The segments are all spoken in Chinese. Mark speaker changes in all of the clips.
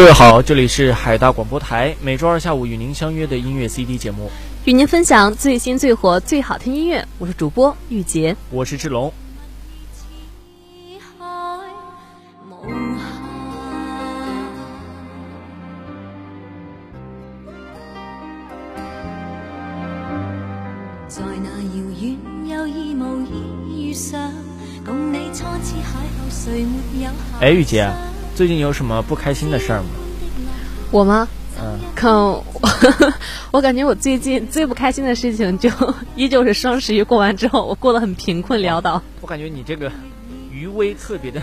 Speaker 1: 各位好，这里是海大广播台，每周二下午与您相约的音乐 CD 节目，
Speaker 2: 与您分享最新最火最好听音乐。我是主播玉洁，
Speaker 1: 我是志龙。哎，玉洁，最近有什么不开心的事儿吗？
Speaker 2: 我吗？
Speaker 1: 嗯，
Speaker 2: 可我 感觉我最近最不开心的事情，就 依旧是双十一过完之后，我过得很贫困潦倒。
Speaker 1: 我感觉你这个余威特别的。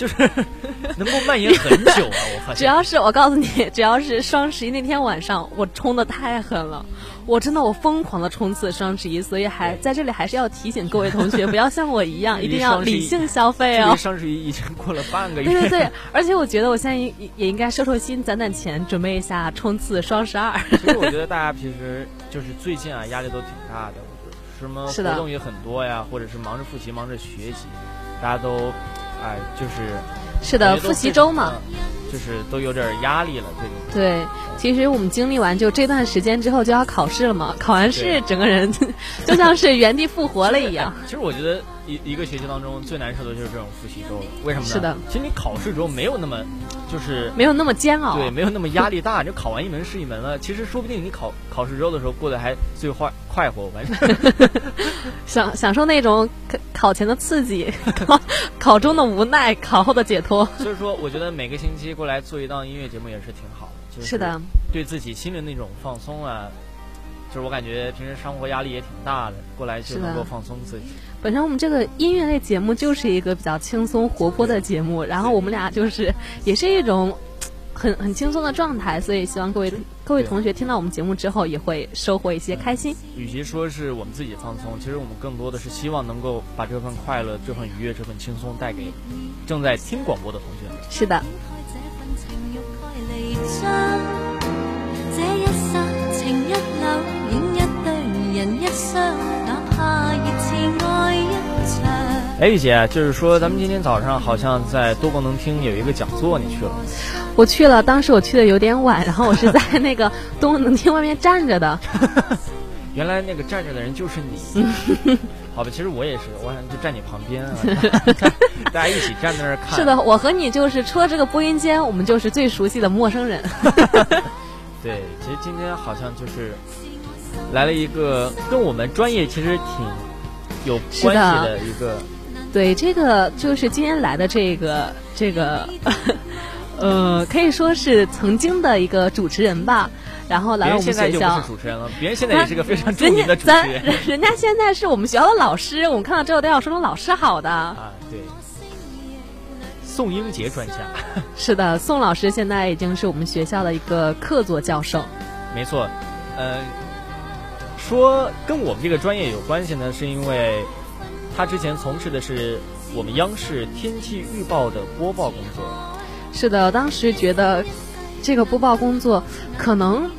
Speaker 1: 就是 能够蔓延很久啊！我发现，
Speaker 2: 只要是我告诉你，只要是双十一那天晚上，我冲的太狠了，我真的我疯狂的冲刺双十一，所以还在这里还是要提醒各位同学，不要像我一样，一定要理性消费
Speaker 1: 哦。双十一已经过了半个月，
Speaker 2: 对对对，而且我觉得我现在也也应该收收心，攒攒钱，准备一下冲刺双十二。
Speaker 1: 其实我觉得大家平时就是最近啊，压力都挺大的，什么活动也很多呀，或者是忙着复习，忙着学习，大家都。哎，就是
Speaker 2: 是的，复习周嘛，
Speaker 1: 就是都有点压力了，
Speaker 2: 对对。其实我们经历完就这段时间之后就要考试了嘛，考完试整个人 就像是原地复活了一样。
Speaker 1: 其实我觉得一一个学期当中最难受的就是这种复习周了，为什么呢？
Speaker 2: 是的，
Speaker 1: 其实你考试之后没有那么。就是
Speaker 2: 没有那么煎熬，
Speaker 1: 对，没有那么压力大。就考完一门是一门了，其实说不定你考考试周的时候过得还最快快活，完全
Speaker 2: 享享受那种考考前的刺激，考考中的无奈，考后的解脱。
Speaker 1: 所以说，我觉得每个星期过来做一档音乐节目也是挺好的，
Speaker 2: 是的，
Speaker 1: 对自己心灵那种放松啊。就是我感觉平时生活压力也挺大的，过来就能够放松自己。
Speaker 2: 本身我们这个音乐类节目就是一个比较轻松活泼的节目，然后我们俩就是也是一种很很轻松的状态，所以希望各位各位同学听到我们节目之后也会收获一些开心。
Speaker 1: 与其说是我们自己放松，其实我们更多的是希望能够把这份快乐、这份愉悦、这份轻松带给正在听广播的同学们。
Speaker 2: 是的。
Speaker 1: 哎，玉姐，就是说咱们今天早上好像在多功能厅有一个讲座，你去了？
Speaker 2: 我去了，当时我去的有点晚，然后我是在 那个多功能厅外面站着的。
Speaker 1: 原来那个站着的人就是你。好吧，其实我也是，我想就站你旁边啊，大家一起站在那儿看。
Speaker 2: 是的，我和你就是除了这个播音间，我们就是最熟悉的陌生人。
Speaker 1: 对，其实今天好像就是来了一个跟我们专业其实挺有关系的一个。
Speaker 2: 对，这个就是今天来的这个这个，呃，可以说是曾经的一个主持人吧。然后来我们学校。
Speaker 1: 现在就不是主持人了，别人现在也是个非常著名的主持人。
Speaker 2: 人家现在是我们学校的老师，我们看到之后都要说声老师好的。
Speaker 1: 啊，对。宋英杰专家。
Speaker 2: 是的，宋老师现在已经是我们学校的一个客座教授。
Speaker 1: 没错，呃，说跟我们这个专业有关系呢，是因为。他之前从事的是我们央视天气预报的播报工作。
Speaker 2: 是的，当时觉得这个播报工作可能，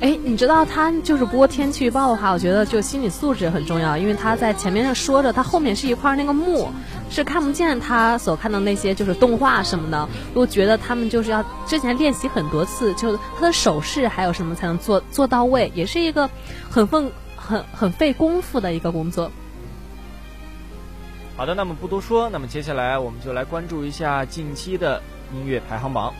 Speaker 2: 哎，你知道他就是播天气预报的话，我觉得就心理素质很重要，因为他在前面说着，他后面是一块那个幕，是看不见他所看到那些就是动画什么的。我觉得他们就是要之前练习很多次，就他的手势还有什么才能做做到位，也是一个很费很很费功夫的一个工作。
Speaker 1: 好的，那么不多说，那么接下来我们就来关注一下近期的音乐排行榜。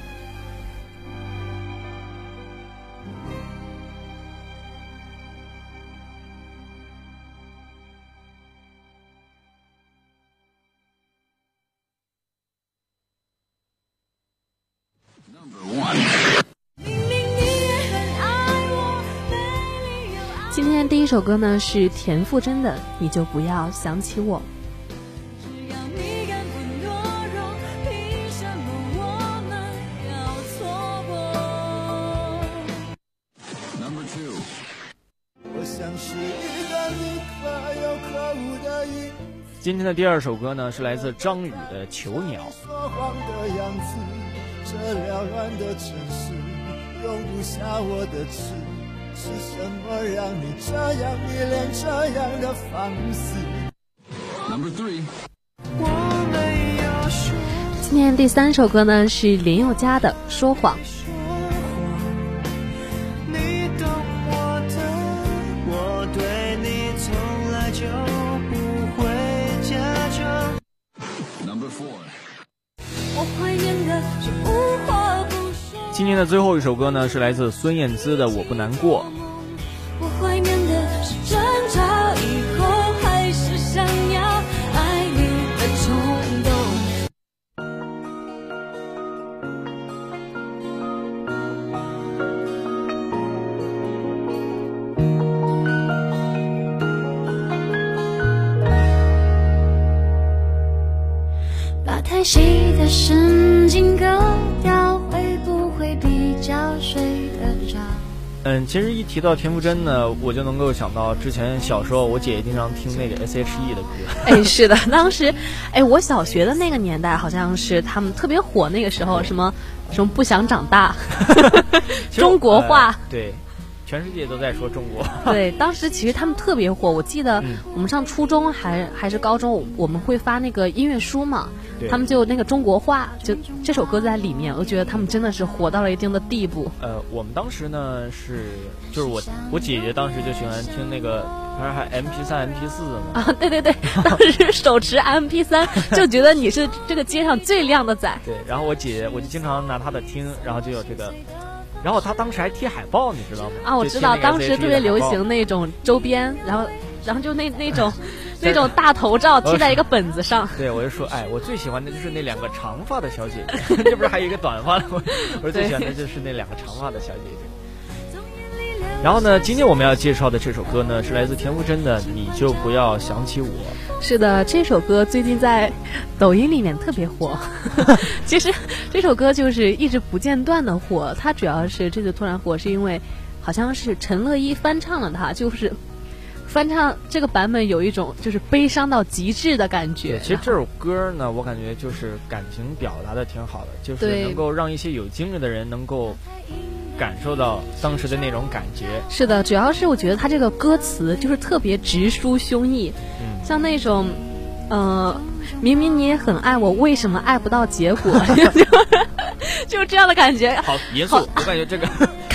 Speaker 2: 今天第一首歌呢是田馥甄的《你就不要想起我》。
Speaker 1: 今天的第二首歌呢，是来自张宇的《囚鸟》。
Speaker 2: Number three 今天第三首歌呢是林宥嘉的《说谎》。
Speaker 1: 今天的最后一首歌呢，是来自孙燕姿的《我不难过》。
Speaker 3: 的神经割掉，会不会比较睡得着？
Speaker 1: 嗯，其实一提到田馥甄呢，我就能够想到之前小时候我姐姐经常听那个 S.H.E 的歌。
Speaker 2: 哎，是的，当时，哎，我小学的那个年代，好像是他们特别火，那个时候什么什么不想长大，中国话，
Speaker 1: 对。全世界都在说中国。
Speaker 2: 对，当时其实他们特别火。我记得我们上初中还还是高中，我们会发那个音乐书嘛，他们就那个中国话，就这首歌在里面。我觉得他们真的是火到了一定的地步。
Speaker 1: 呃，我们当时呢是，就是我我姐姐当时就喜欢听那个，反正还 M P 三 M P 四嘛。
Speaker 2: 啊，对对对，当时手持 M P 三，就觉得你是这个街上最靓的仔。
Speaker 1: 对，然后我姐我就经常拿她的听，然后就有这个。然后他当时还贴海报，你知道吗？
Speaker 2: 啊，我知道，当时特别流行那种周边，然后，然后就那那种，那种大头照贴在一个本子上。
Speaker 1: 对，我就说，哎，我最喜欢的就是那两个长发的小姐姐，这不是还有一个短发的吗？我说最喜欢的就是那两个长发的小姐姐。然后呢，今天我们要介绍的这首歌呢，是来自田馥甄的《你就不要想起我》。
Speaker 2: 是的，这首歌最近在抖音里面特别火。其实这首歌就是一直不间断的火，它主要是这次突然火，是因为好像是陈乐一翻唱了它，就是翻唱这个版本有一种就是悲伤到极致的感觉。
Speaker 1: 其实这首歌呢，我感觉就是感情表达的挺好的，就是能够让一些有经历的人能够。感受到当时的那种感觉
Speaker 2: 是的，主要是我觉得他这个歌词就是特别直抒胸臆，嗯，像那种，呃，明明你也很爱我，为什么爱不到结果？就这样的感觉。
Speaker 1: 好严肃，我感觉这个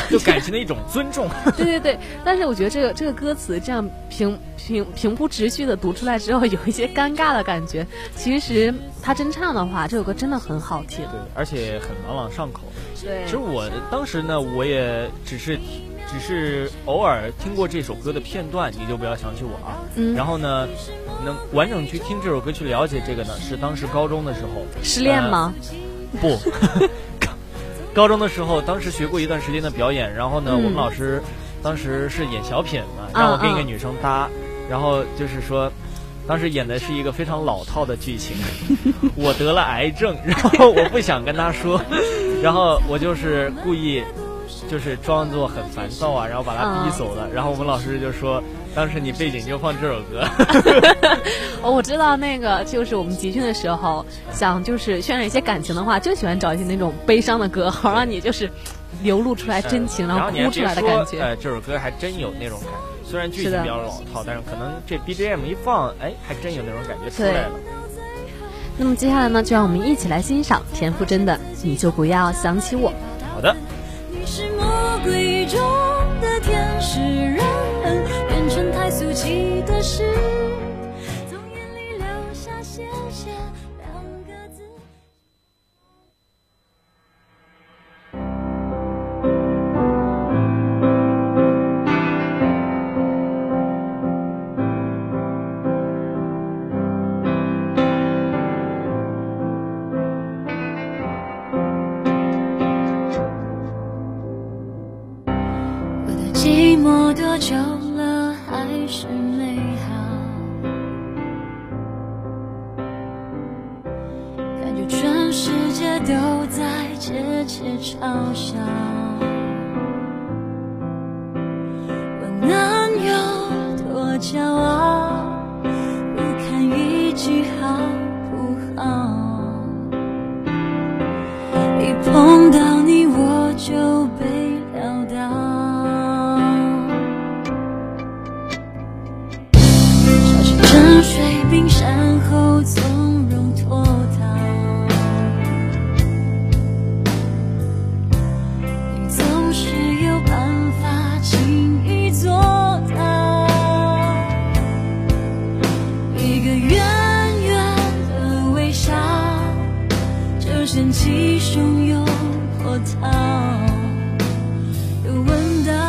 Speaker 1: 就感情的一种尊重。
Speaker 2: 对对对，但是我觉得这个这个歌词这样平平平铺直叙的读出来之后，有一些尴尬的感觉。其实他真唱的话，这首歌真的很好听，
Speaker 1: 对，而且很朗朗上口。
Speaker 2: 对，
Speaker 1: 其实我当时呢，我也只是，只是偶尔听过这首歌的片段，你就不要想起我啊。
Speaker 2: 嗯。
Speaker 1: 然后呢，能完整去听这首歌去了解这个呢，是当时高中的时候。
Speaker 2: 失恋吗？
Speaker 1: 不，高中的时候，当时学过一段时间的表演，然后呢，我们老师当时是演小品嘛，让我跟一个女生搭，然后就是说。当时演的是一个非常老套的剧情，我得了癌症，然后我不想跟她说，然后我就是故意，就是装作很烦躁啊，然后把他逼走了。然后我们老师就说，当时你背景就放这首歌。
Speaker 2: 哦，我知道那个就是我们集训的时候，想就是渲染一些感情的话，就喜欢找一些那种悲伤的歌，好让你就是流露出来真情，然后哭出来的感觉。
Speaker 1: 哎，这首歌还真有那种感觉。虽然剧情比较老套，但是可能这 BGM 一放，哎，还真有那种感觉出来了。
Speaker 2: 那么接下来呢，就让我们一起来欣赏田馥甄的《你就不要想起我》。
Speaker 1: 好的。
Speaker 3: 是魔鬼中的天使，人们变成太俗气的事，从眼里流下，谢谢两个。起汹涌波涛，又闻到。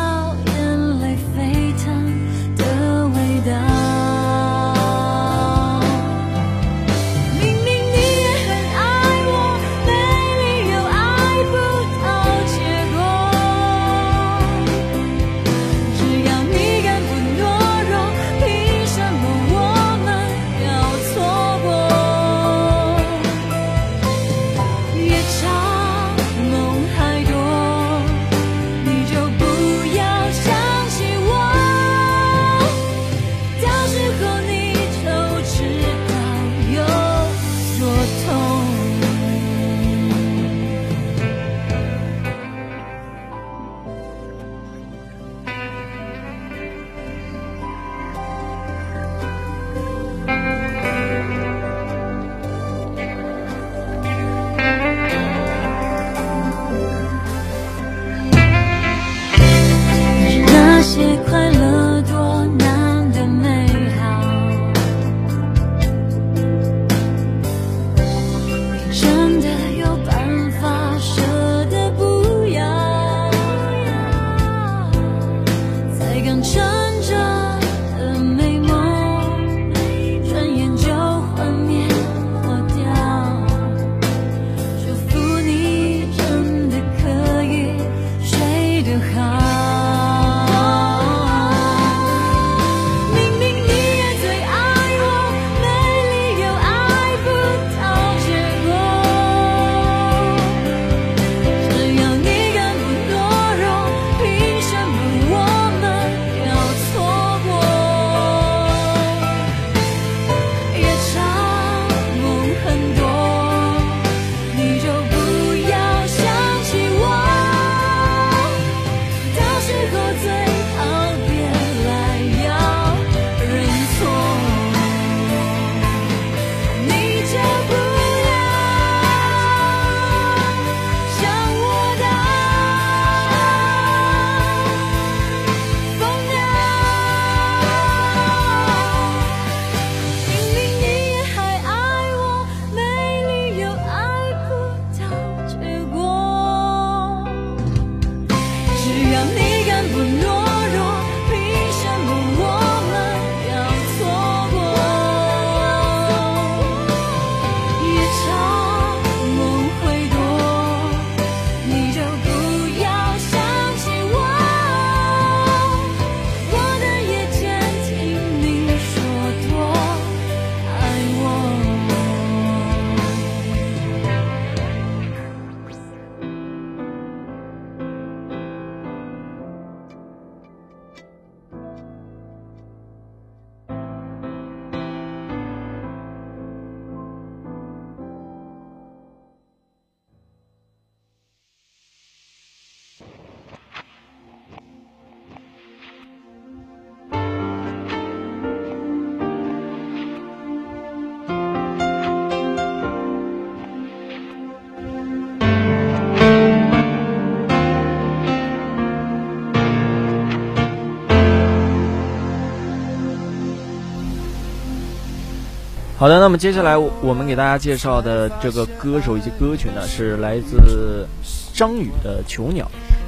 Speaker 1: 好的，那么接下来我们给大家介绍的这个歌手以及歌曲呢，是来自张宇的《囚鸟》。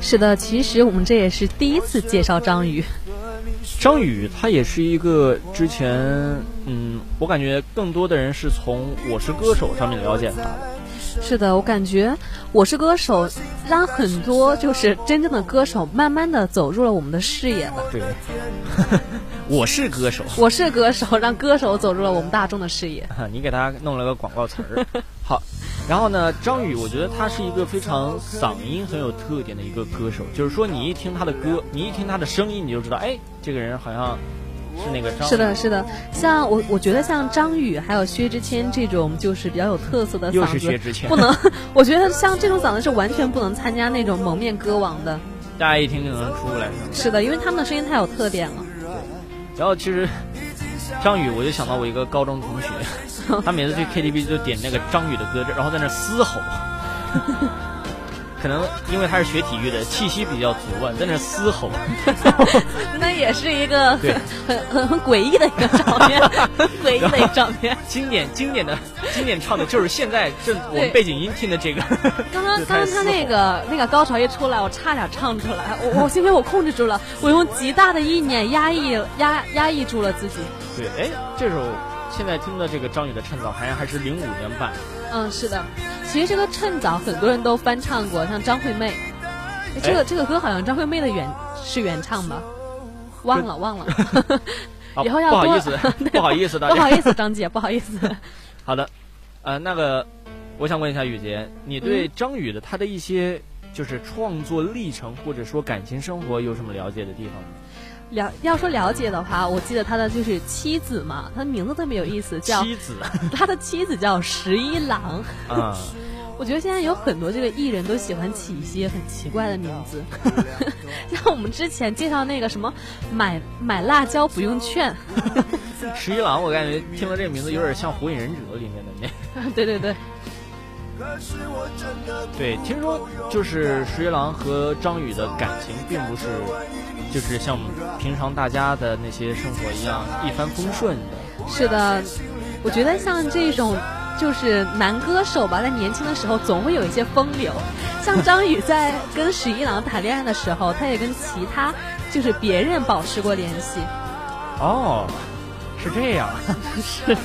Speaker 2: 是的，其实我们这也是第一次介绍张宇。
Speaker 1: 张宇他也是一个之前，嗯，我感觉更多的人是从《我是歌手》上面了解他的。
Speaker 2: 是的，我感觉《我是歌手》让很多就是真正的歌手慢慢的走入了我们的视野了。
Speaker 1: 对，我是歌手，
Speaker 2: 我是歌手，让歌手走入了我们大众的视野。
Speaker 1: 你给他弄了个广告词儿。好，然后呢，张宇，我觉得他是一个非常嗓音很有特点的一个歌手，就是说你一听他的歌，你一听他的声音，你就知道，哎，这个人好像是那个张。
Speaker 2: 是的，是的，像我，我觉得像张宇还有薛之谦这种就是比较有特色的嗓子，
Speaker 1: 又是薛之谦，
Speaker 2: 不能，我觉得像这种嗓子是完全不能参加那种蒙面歌王的。
Speaker 1: 大家一听就能出来。
Speaker 2: 是的，因为他们的声音太有特点了。
Speaker 1: 然后其实张宇，我就想到我一个高中同学，他每次去 KTV 就点那个张宇的歌，然后在那嘶吼。可能因为他是学体育的，气息比较足啊，在那嘶吼。
Speaker 2: 那也是一个很很很很诡异的一个场面，很诡异的一个场面。
Speaker 1: 经典经典的经典唱的就是现在正我们背景音听的这个。
Speaker 2: 刚刚刚刚他那个那个高潮一出来，我差点唱出来，我我幸亏我控制住了，我用极大的意念压抑压压抑住了自己。
Speaker 1: 对，哎，这首现在听的这个张宇的《趁早》，好像还是零五年版。
Speaker 2: 嗯，是的，其实这个《趁早》很多人都翻唱过，像张惠妹。这个这个歌好像张惠妹的原是原唱吧？忘了忘了。以后要
Speaker 1: 不好意思，不好意思，大家
Speaker 2: 不好意思，张姐，不好意思。
Speaker 1: 好的，呃，那个，我想问一下雨杰，你对张宇的他的一些就是创作历程或者说感情生活有什么了解的地方吗？
Speaker 2: 了要说了解的话，我记得他的就是妻子嘛，他的名字特别有意思，叫
Speaker 1: 妻子，
Speaker 2: 他的妻子叫十一郎。
Speaker 1: 啊，
Speaker 2: 我觉得现在有很多这个艺人都喜欢起一些很奇怪的名字，像我们之前介绍那个什么买买辣椒不用券，
Speaker 1: 十一郎，我感觉听了这个名字有点像《火影忍者》里面的那。
Speaker 2: 对对对。
Speaker 1: 对，听说就是十一郎和张宇的感情，并不是就是像平常大家的那些生活一样一帆风顺的。
Speaker 2: 是的，我觉得像这种就是男歌手吧，在年轻的时候总会有一些风流。像张宇在跟十一郎谈恋爱的时候，他也跟其他就是别人保持过联系。
Speaker 1: 哦，是这样，
Speaker 2: 是的。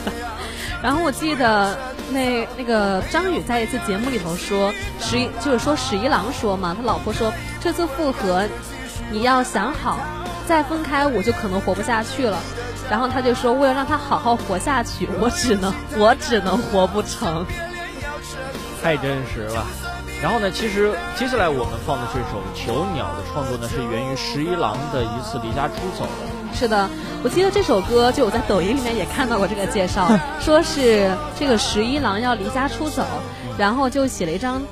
Speaker 2: 然后我记得那那个张宇在一次节目里头说，十一就是说十一郎说嘛，他老婆说这次复合，你要想好，再分开我就可能活不下去了。然后他就说，为了让他好好活下去，我只能我只能活不成。
Speaker 1: 太真实了。然后呢，其实接下来我们放的这首《囚鸟》的创作呢，是源于十一郎的一次离家出走的。
Speaker 2: 是的，我记得这首歌，就我在抖音里面也看到过这个介绍，说是这个十一郎要离家出走，然后就写了一张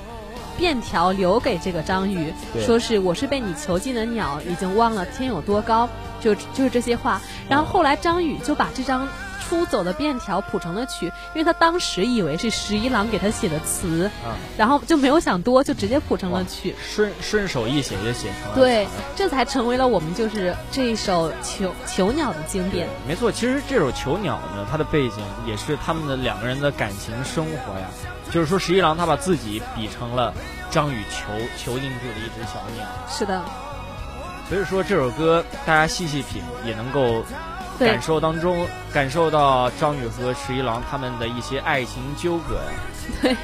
Speaker 2: 便条留给这个张宇，说是我是被你囚禁的鸟，已经忘了天有多高，就就是这些话。然后后来张宇就把这张。出走的便条谱成了曲，因为他当时以为是十一郎给他写的词，然后就没有想多，就直接谱成了曲，
Speaker 1: 顺顺手一写就写成了。
Speaker 2: 对，这才成为了我们就是这一首《囚囚鸟》的经典。
Speaker 1: 没错，其实这首《囚鸟》呢，它的背景也是他们的两个人的感情生活呀。就是说，十一郎他把自己比成了张宇囚囚禁住的一只小鸟。
Speaker 2: 是的。
Speaker 1: 所以说这首歌大家细细品也能够。感受当中，感受到张宇和十一郎他们的一些爱情纠葛呀。
Speaker 2: 对，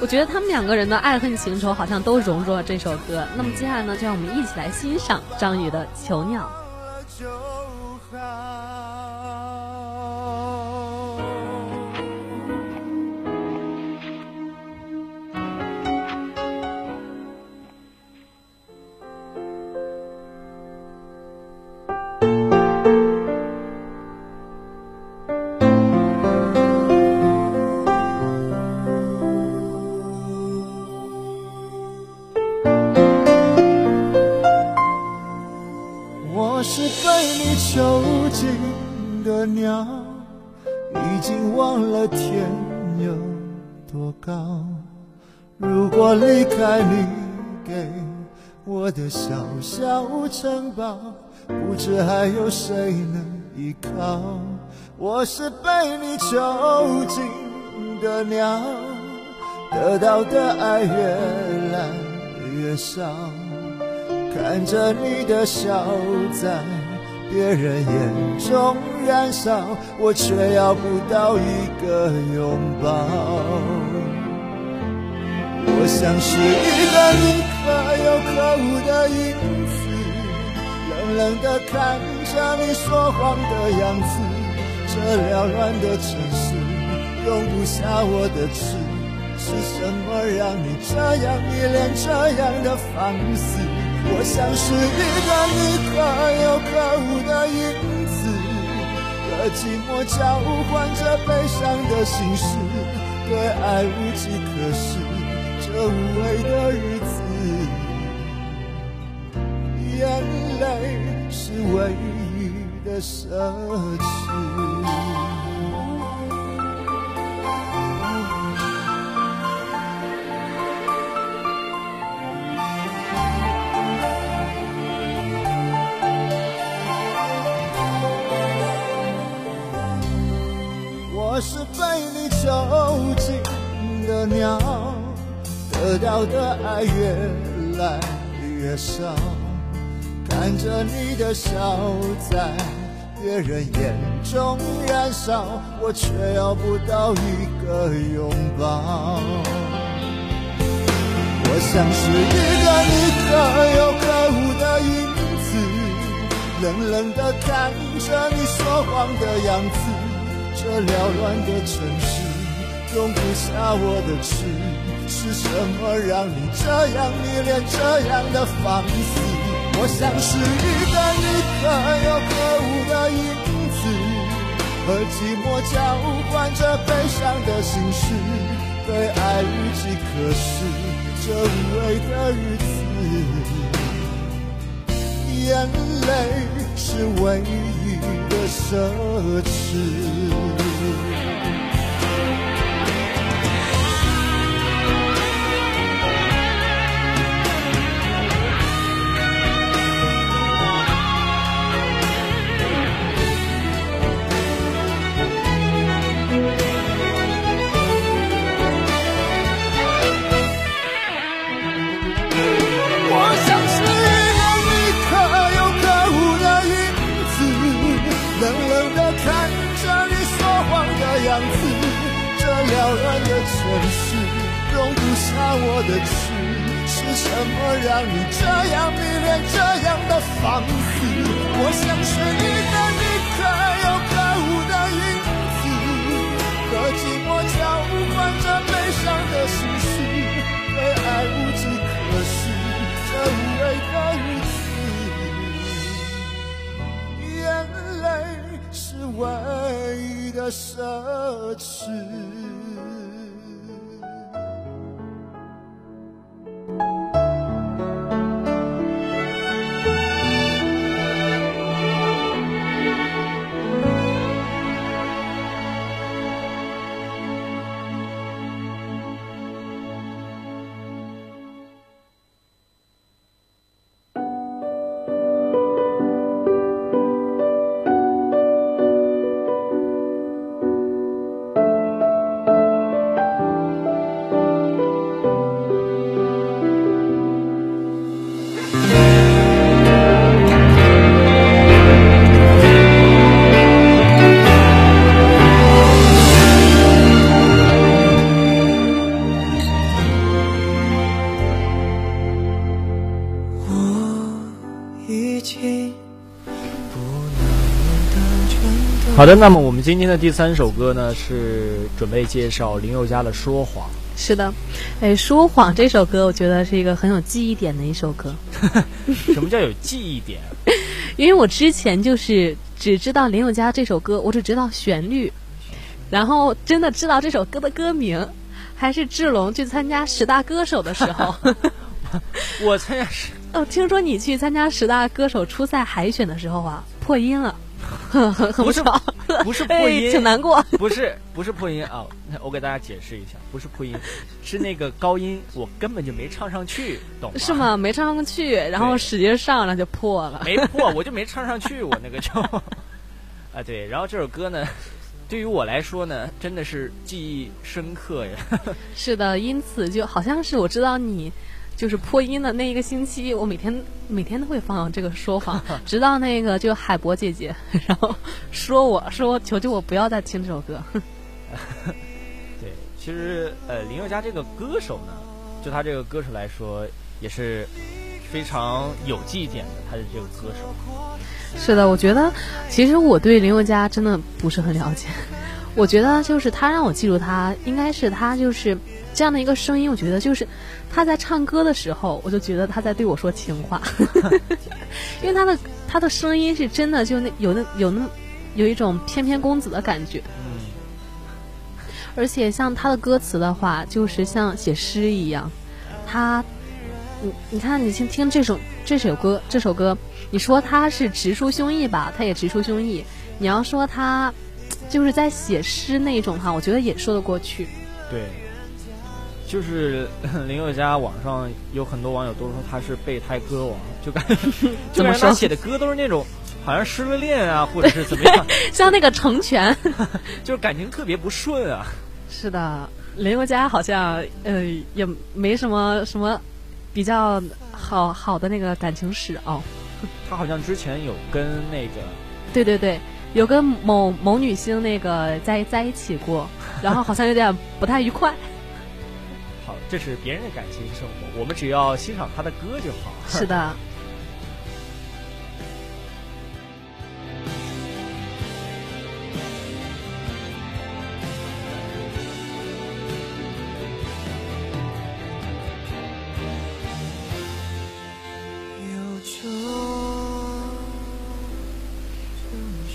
Speaker 2: 我觉得他们两个人的爱恨情仇好像都融入了这首歌。那么接下来呢，就让我们一起来欣赏张宇的《囚鸟》。
Speaker 4: 天有多高？如果离开你给我的小小城堡，不知还有谁能依靠。我是被你囚禁的鸟，得到的爱越来越少。看着你的笑在别人眼中燃烧，我却要不到一个拥抱。我像是一个你可有可无的影子。冷冷的看着你说谎的样子，这缭乱的城市容不下我的痴。是什么让你这样迷恋这样的放肆？我像是一个你可有可无的影子，和寂寞交换着悲伤的心事，对爱无计可施，这无味的日子。眼泪是唯一的奢侈。被你囚禁的鸟，得到的爱越来越少。看着你的笑在别人眼中燃烧，我却要不到一个拥抱。我像是一个你可有可无的影子，冷冷地看着你说谎的样子。这缭乱的城市容不下我的痴，是什么让你这样迷恋这样的放肆？我像是一个你可有可无的影子，和寂寞交换着悲伤的心事，对爱无计可施，这无味的日子，眼泪是唯一奢侈。我的痴，是什么让你这样迷恋这样的放肆？我像是一个你可有可无的影子，和寂寞交换着悲伤的心事，对爱无计可施，这无谓的日子，眼泪是唯一的奢侈。
Speaker 1: 好的，那么我们今天的第三首歌呢，是准备介绍林宥嘉的《说谎》。
Speaker 2: 是的，哎，《说谎》这首歌，我觉得是一个很有记忆点的一首歌。
Speaker 1: 什么叫有记忆点？
Speaker 2: 因为我之前就是只知道林宥嘉这首歌，我只知道旋律，然后真的知道这首歌的歌名，还是志龙去参加十大歌手的时候。
Speaker 1: 我参加十
Speaker 2: 哦，听说你去参加十大歌手初赛海选的时候啊，破音了。很 很很
Speaker 1: 不是
Speaker 2: 巧，
Speaker 1: 不是破音，
Speaker 2: 挺难过。
Speaker 1: 不是不是破音啊！我给大家解释一下，不是破音，是那个高音我根本就没唱上去，懂吗？
Speaker 2: 是吗？没唱上去，然后使劲上了就破了。
Speaker 1: 没破，我就没唱上去，我那个就啊对。然后这首歌呢，对于我来说呢，真的是记忆深刻呀。
Speaker 2: 是的，因此就好像是我知道你。就是破音的那一个星期，我每天每天都会放这个说谎，直到那个就海博姐姐，然后说我说求求我不要再听这首歌。
Speaker 1: 对，其实呃林宥嘉这个歌手呢，就他这个歌手来说，也是非常有记忆点的。他的这个歌手。
Speaker 2: 是的，我觉得其实我对林宥嘉真的不是很了解。我觉得就是他让我记住他，应该是他就是这样的一个声音。我觉得就是。他在唱歌的时候，我就觉得他在对我说情话，因为他的他的声音是真的，就那有那有那有一种翩翩公子的感觉。嗯。而且像他的歌词的话，就是像写诗一样。他，你你看，你听听这首这首歌，这首歌，你说他是直抒胸臆吧？他也直抒胸臆。你要说他就是在写诗那种哈，我觉得也说得过去。
Speaker 1: 对。就是 林宥嘉，网上有很多网友都说他是备胎歌王，就感觉
Speaker 2: 怎么他
Speaker 1: 写的歌都是那种好像失了恋啊，或者是怎么样，
Speaker 2: 像那个成全，
Speaker 1: 就是感情特别不顺啊。
Speaker 2: 是的，林宥嘉好像呃也没什么什么比较好好的那个感情史哦。
Speaker 1: 他好像之前有跟那个，
Speaker 2: 对对对，有跟某某女星那个在在一起过，然后好像有点不太愉快。
Speaker 1: 这是别人的感情生活，我们只要欣赏他的歌就好。
Speaker 2: 是的。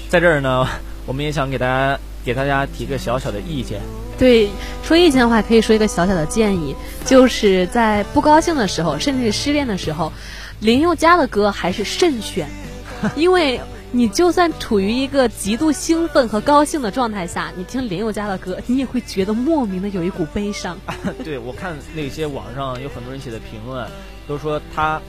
Speaker 1: 在这儿呢，我们也想给大家给大家提个小小的意见。
Speaker 2: 对，说意见的话，可以说一个小小的建议，就是在不高兴的时候，甚至是失恋的时候，林宥嘉的歌还是慎选，因为你就算处于一个极度兴奋和高兴的状态下，你听林宥嘉的歌，你也会觉得莫名的有一股悲伤。
Speaker 1: 对，我看那些网上有很多人写的评论，都说他《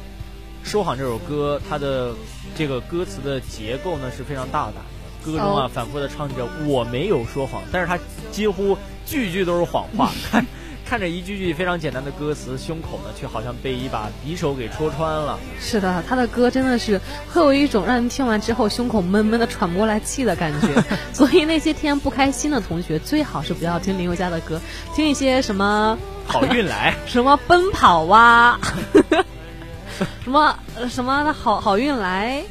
Speaker 1: 说谎》这首歌，它的这个歌词的结构呢是非常大胆的，歌中啊反复的唱着“我没有说谎”，但是他几乎。句句都是谎话，看看着一句句非常简单的歌词，胸口呢却好像被一把匕首给戳穿了。
Speaker 2: 是的，他的歌真的是会有一种让人听完之后胸口闷闷的喘不过来气的感觉。所以那些天不开心的同学，最好是不要听林宥嘉的歌，听一些什么
Speaker 1: 好运来，
Speaker 2: 什么奔跑哇，什么什么的好好运来，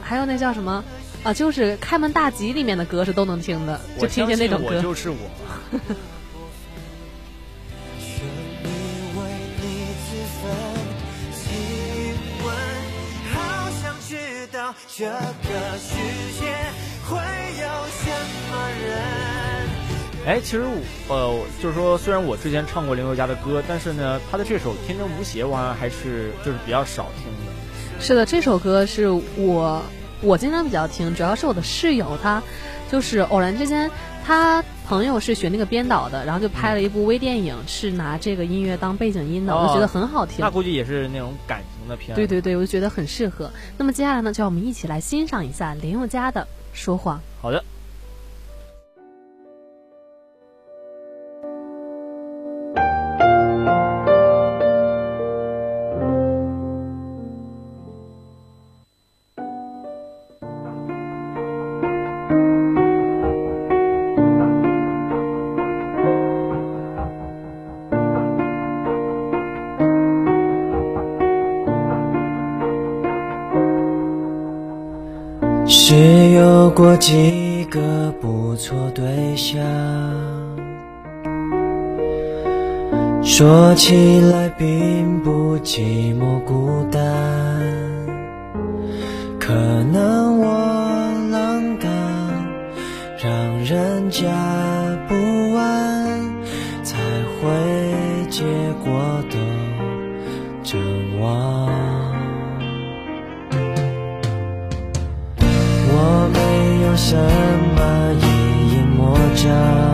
Speaker 2: 还有那叫什么啊，就是开门大吉里面的歌是都能听的，就听见那种歌。
Speaker 1: 我就是我。这个世界会有什么人？哎，其实我呃，就是说，虽然我之前唱过林宥嘉的歌，但是呢，他的这首《天真无邪》我好像还是就是比较少听的。
Speaker 2: 是的，这首歌是我我经常比较听，主要是我的室友他就是偶然之间，他朋友是学那个编导的，然后就拍了一部微电影，是拿这个音乐当背景音的，我就觉得很好听。
Speaker 1: 那估计也是那种感情的片。
Speaker 2: 对对对，我就觉得很适合。那么接下来呢，就让我们一起来欣赏一下林宥嘉的《说谎》。
Speaker 1: 好的。
Speaker 5: 过几个不错对象，说起来并不寂寞孤单，可能我浪荡，让人家不安，才会结果都阵亡。什么阴影魔障，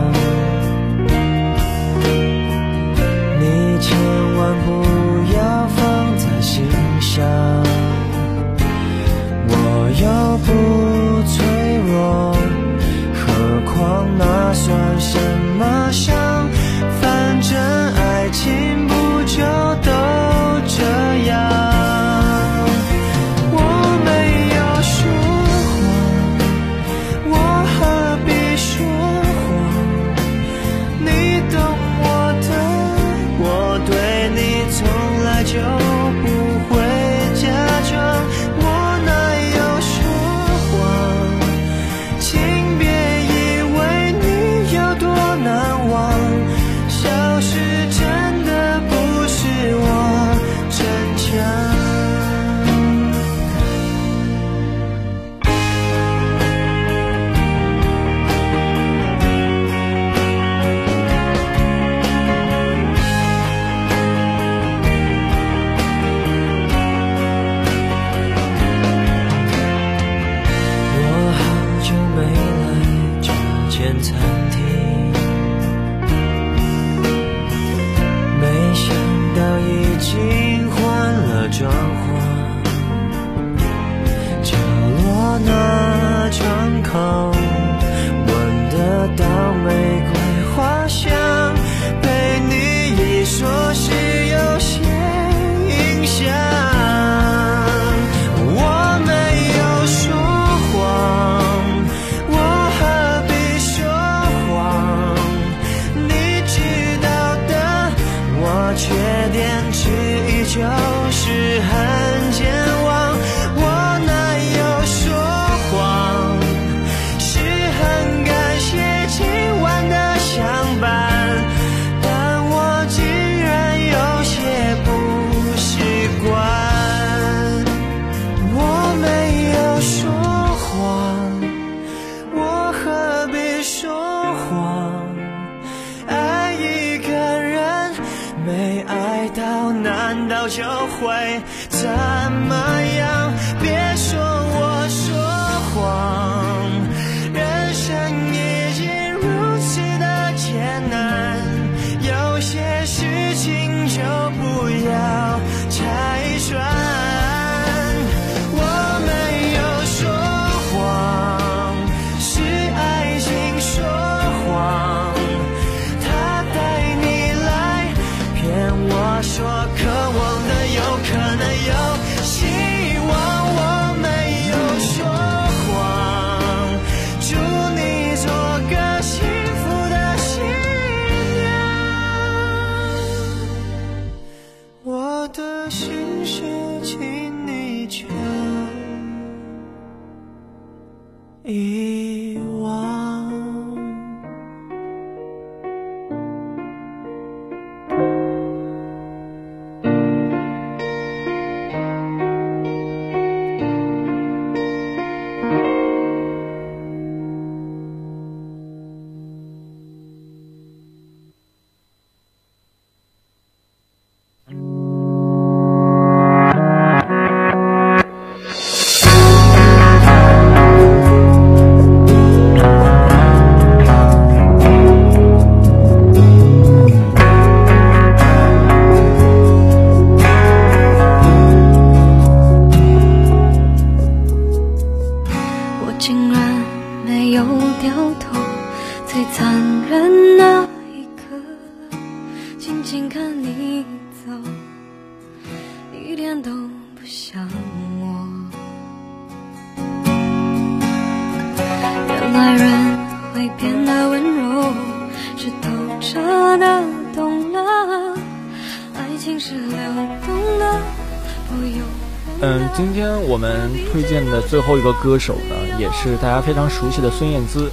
Speaker 3: 最
Speaker 1: 后一个歌手呢，也是大家非常熟悉的孙燕姿。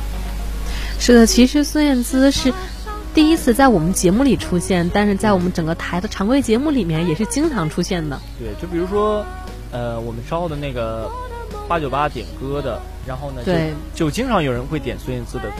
Speaker 2: 是的，其实孙燕姿是第一次在我们节目里出现，但是在我们整个台的常规节目里面也是经常出现的。
Speaker 1: 对，就比如说，呃，我们稍后的那个八九八点歌的，然后呢，就
Speaker 2: 对
Speaker 1: 就经常有人会点孙燕姿的歌。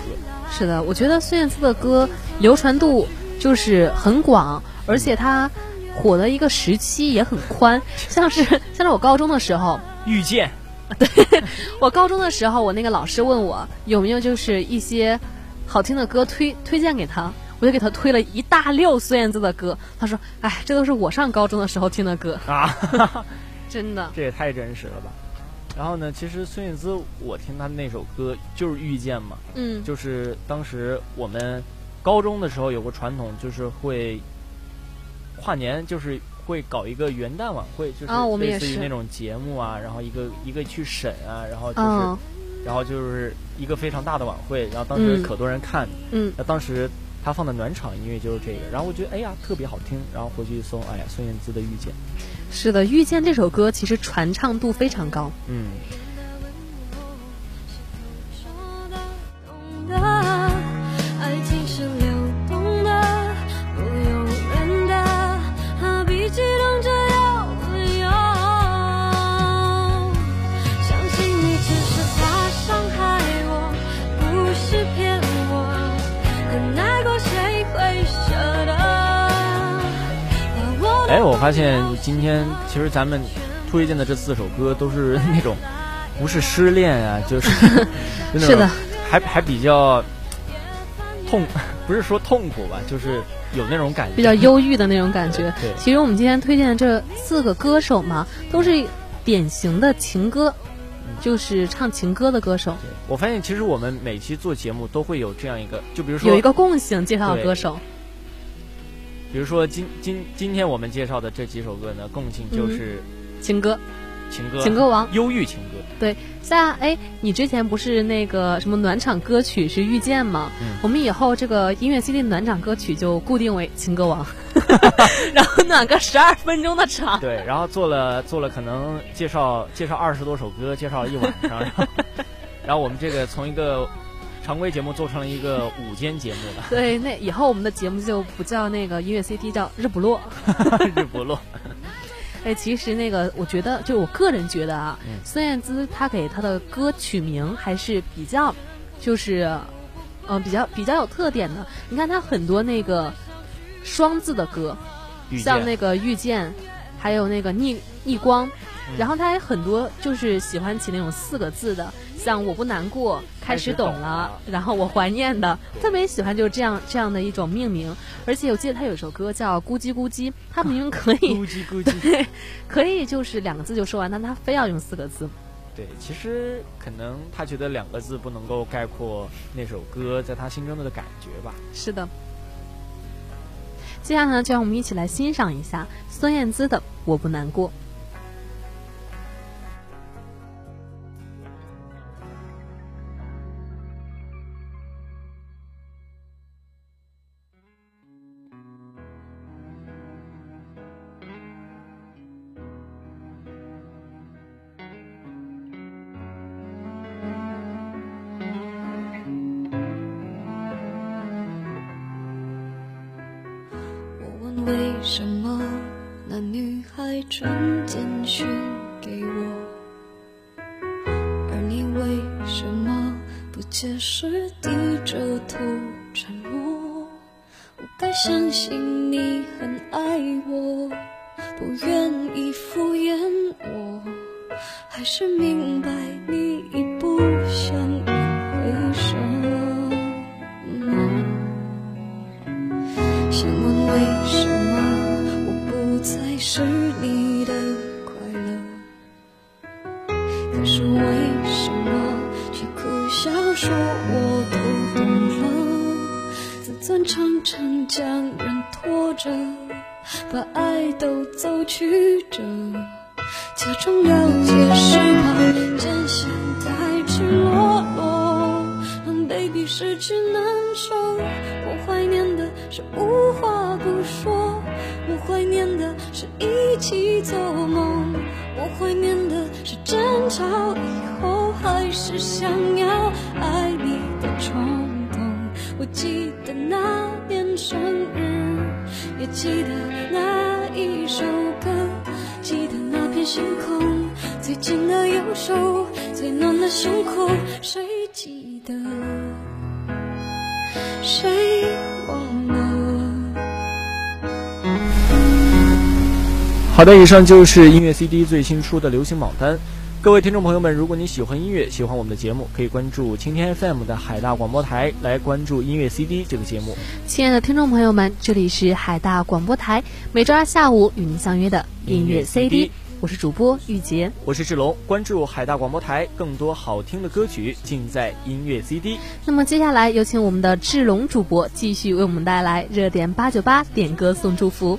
Speaker 2: 是的，我觉得孙燕姿的歌流传度就是很广，而且她火的一个时期也很宽，像是像是我高中的时候，
Speaker 1: 遇见，
Speaker 2: 我高中的时候，我那个老师问我有没有就是一些好听的歌推推荐给他，我就给他推了一大溜孙燕姿的歌。他说：“哎，这都是我上高中的时候听的歌，
Speaker 1: 啊，
Speaker 2: 真的。
Speaker 1: 这也太真实了吧。然后呢，其实孙燕姿，我听她的那首歌就是《遇见》嘛，”
Speaker 2: 嗯，
Speaker 1: 就是当时我们高中的时候有个传统，就是会跨年，就是会搞一个元旦晚会，就是类似于那种节目啊，然后一个一个去审啊，然后就是、
Speaker 2: 嗯
Speaker 1: 然后就是一个非常大的晚会，然后当时
Speaker 2: 嗯。
Speaker 1: 可多人看，
Speaker 2: 嗯，
Speaker 1: 那当时他放的暖场音乐就是这个，然后我觉得哎呀特别好听，然后回去一搜，哎呀孙燕姿的《遇见》，
Speaker 2: 是的，《遇见》这首歌其实传唱度非常高。
Speaker 1: 嗯，发现今天其实咱们推荐的这四首歌都是那种不是失恋啊，就是
Speaker 2: 是的，
Speaker 1: 还还比较痛，不是说痛苦吧，就是有那种感觉，
Speaker 2: 比较忧郁的那种感觉。
Speaker 1: 对。
Speaker 2: 其实我们今天推荐的这四个歌手嘛，都是典型的情歌，就是唱情歌的歌手，
Speaker 1: 我发现其实我们每期做节目都会有这样一个，就比如说
Speaker 2: 有一个共性介绍的歌手。
Speaker 1: 比如说今今今天我们介绍的这几首歌呢，共性就是
Speaker 2: 情歌，
Speaker 1: 情歌，
Speaker 2: 情歌王
Speaker 1: 忧郁情歌。
Speaker 2: 对，像哎，你之前不是那个什么暖场歌曲是《遇见》吗？
Speaker 1: 嗯
Speaker 2: 我们以后这个音乐 CD 暖场歌曲就固定为《情歌王》然后暖个十二分钟的场。
Speaker 1: 对，然后做了做了，可能介绍介绍二十多首歌，介绍了一晚上，然后 然后我们这个从一个常规节目做成了一个午间节目了，
Speaker 2: 对，那以后我们的节目就不叫那个音乐 CD，叫日不落。
Speaker 1: 日不落。
Speaker 2: 哎，其实那个，我觉得，就我个人觉得啊，
Speaker 1: 嗯
Speaker 2: 孙燕姿她给她的歌曲名还是比较，就是，呃，比较比较有特点的。你看她很多那个双字的歌，像那个遇见，还有那个逆逆光，
Speaker 1: 嗯
Speaker 2: 然后他还很多就是喜欢起那种四个字的，像我不难过，开始懂了然后我怀念的，特别喜欢就是这样这样的一种命名。而且我记得他有首歌叫《咕叽咕叽》，他明明可以
Speaker 1: 咕叽咕叽。
Speaker 2: 可以就是两个字就说完，但他非要用四个字。
Speaker 1: 对，其实可能他觉得两个字不能够概括那首歌在他心中的感觉吧。
Speaker 2: 是的。接下来呢，就让我们一起来欣赏一下孙燕姿的《我不难过》。
Speaker 6: 可是为什么却苦笑说我都懂了？自尊常常将人拖着，把爱都走曲折。假装了解是怕渐陷太赤裸裸，让 baby 失去难受。我怀念的是无话不说，我怀念的是一起做梦，我怀念的争吵以后还是想要爱你的冲动。我记得那年生日，也记得那一首歌，记得那片星空，最紧的右手，最暖的胸口，谁记得？谁忘了？
Speaker 1: 好的，以上就是音乐 CD 最新出的流行榜单。各位听众朋友们，如果你喜欢音乐，喜欢我们的节目，可以关注青天 FM 的海大广播台来关注音乐 CD 这个节目。
Speaker 3: 亲爱的听众朋友们，这里是海大广播台，每周二下午与您相约的音乐 CD，我是主播玉洁。
Speaker 1: 我是志龙，关注海大广播台，更多好听的歌曲尽在音乐 CD。
Speaker 3: 那么接下来有请我们的志龙主播继续为我们带来热点八九八点歌送祝福。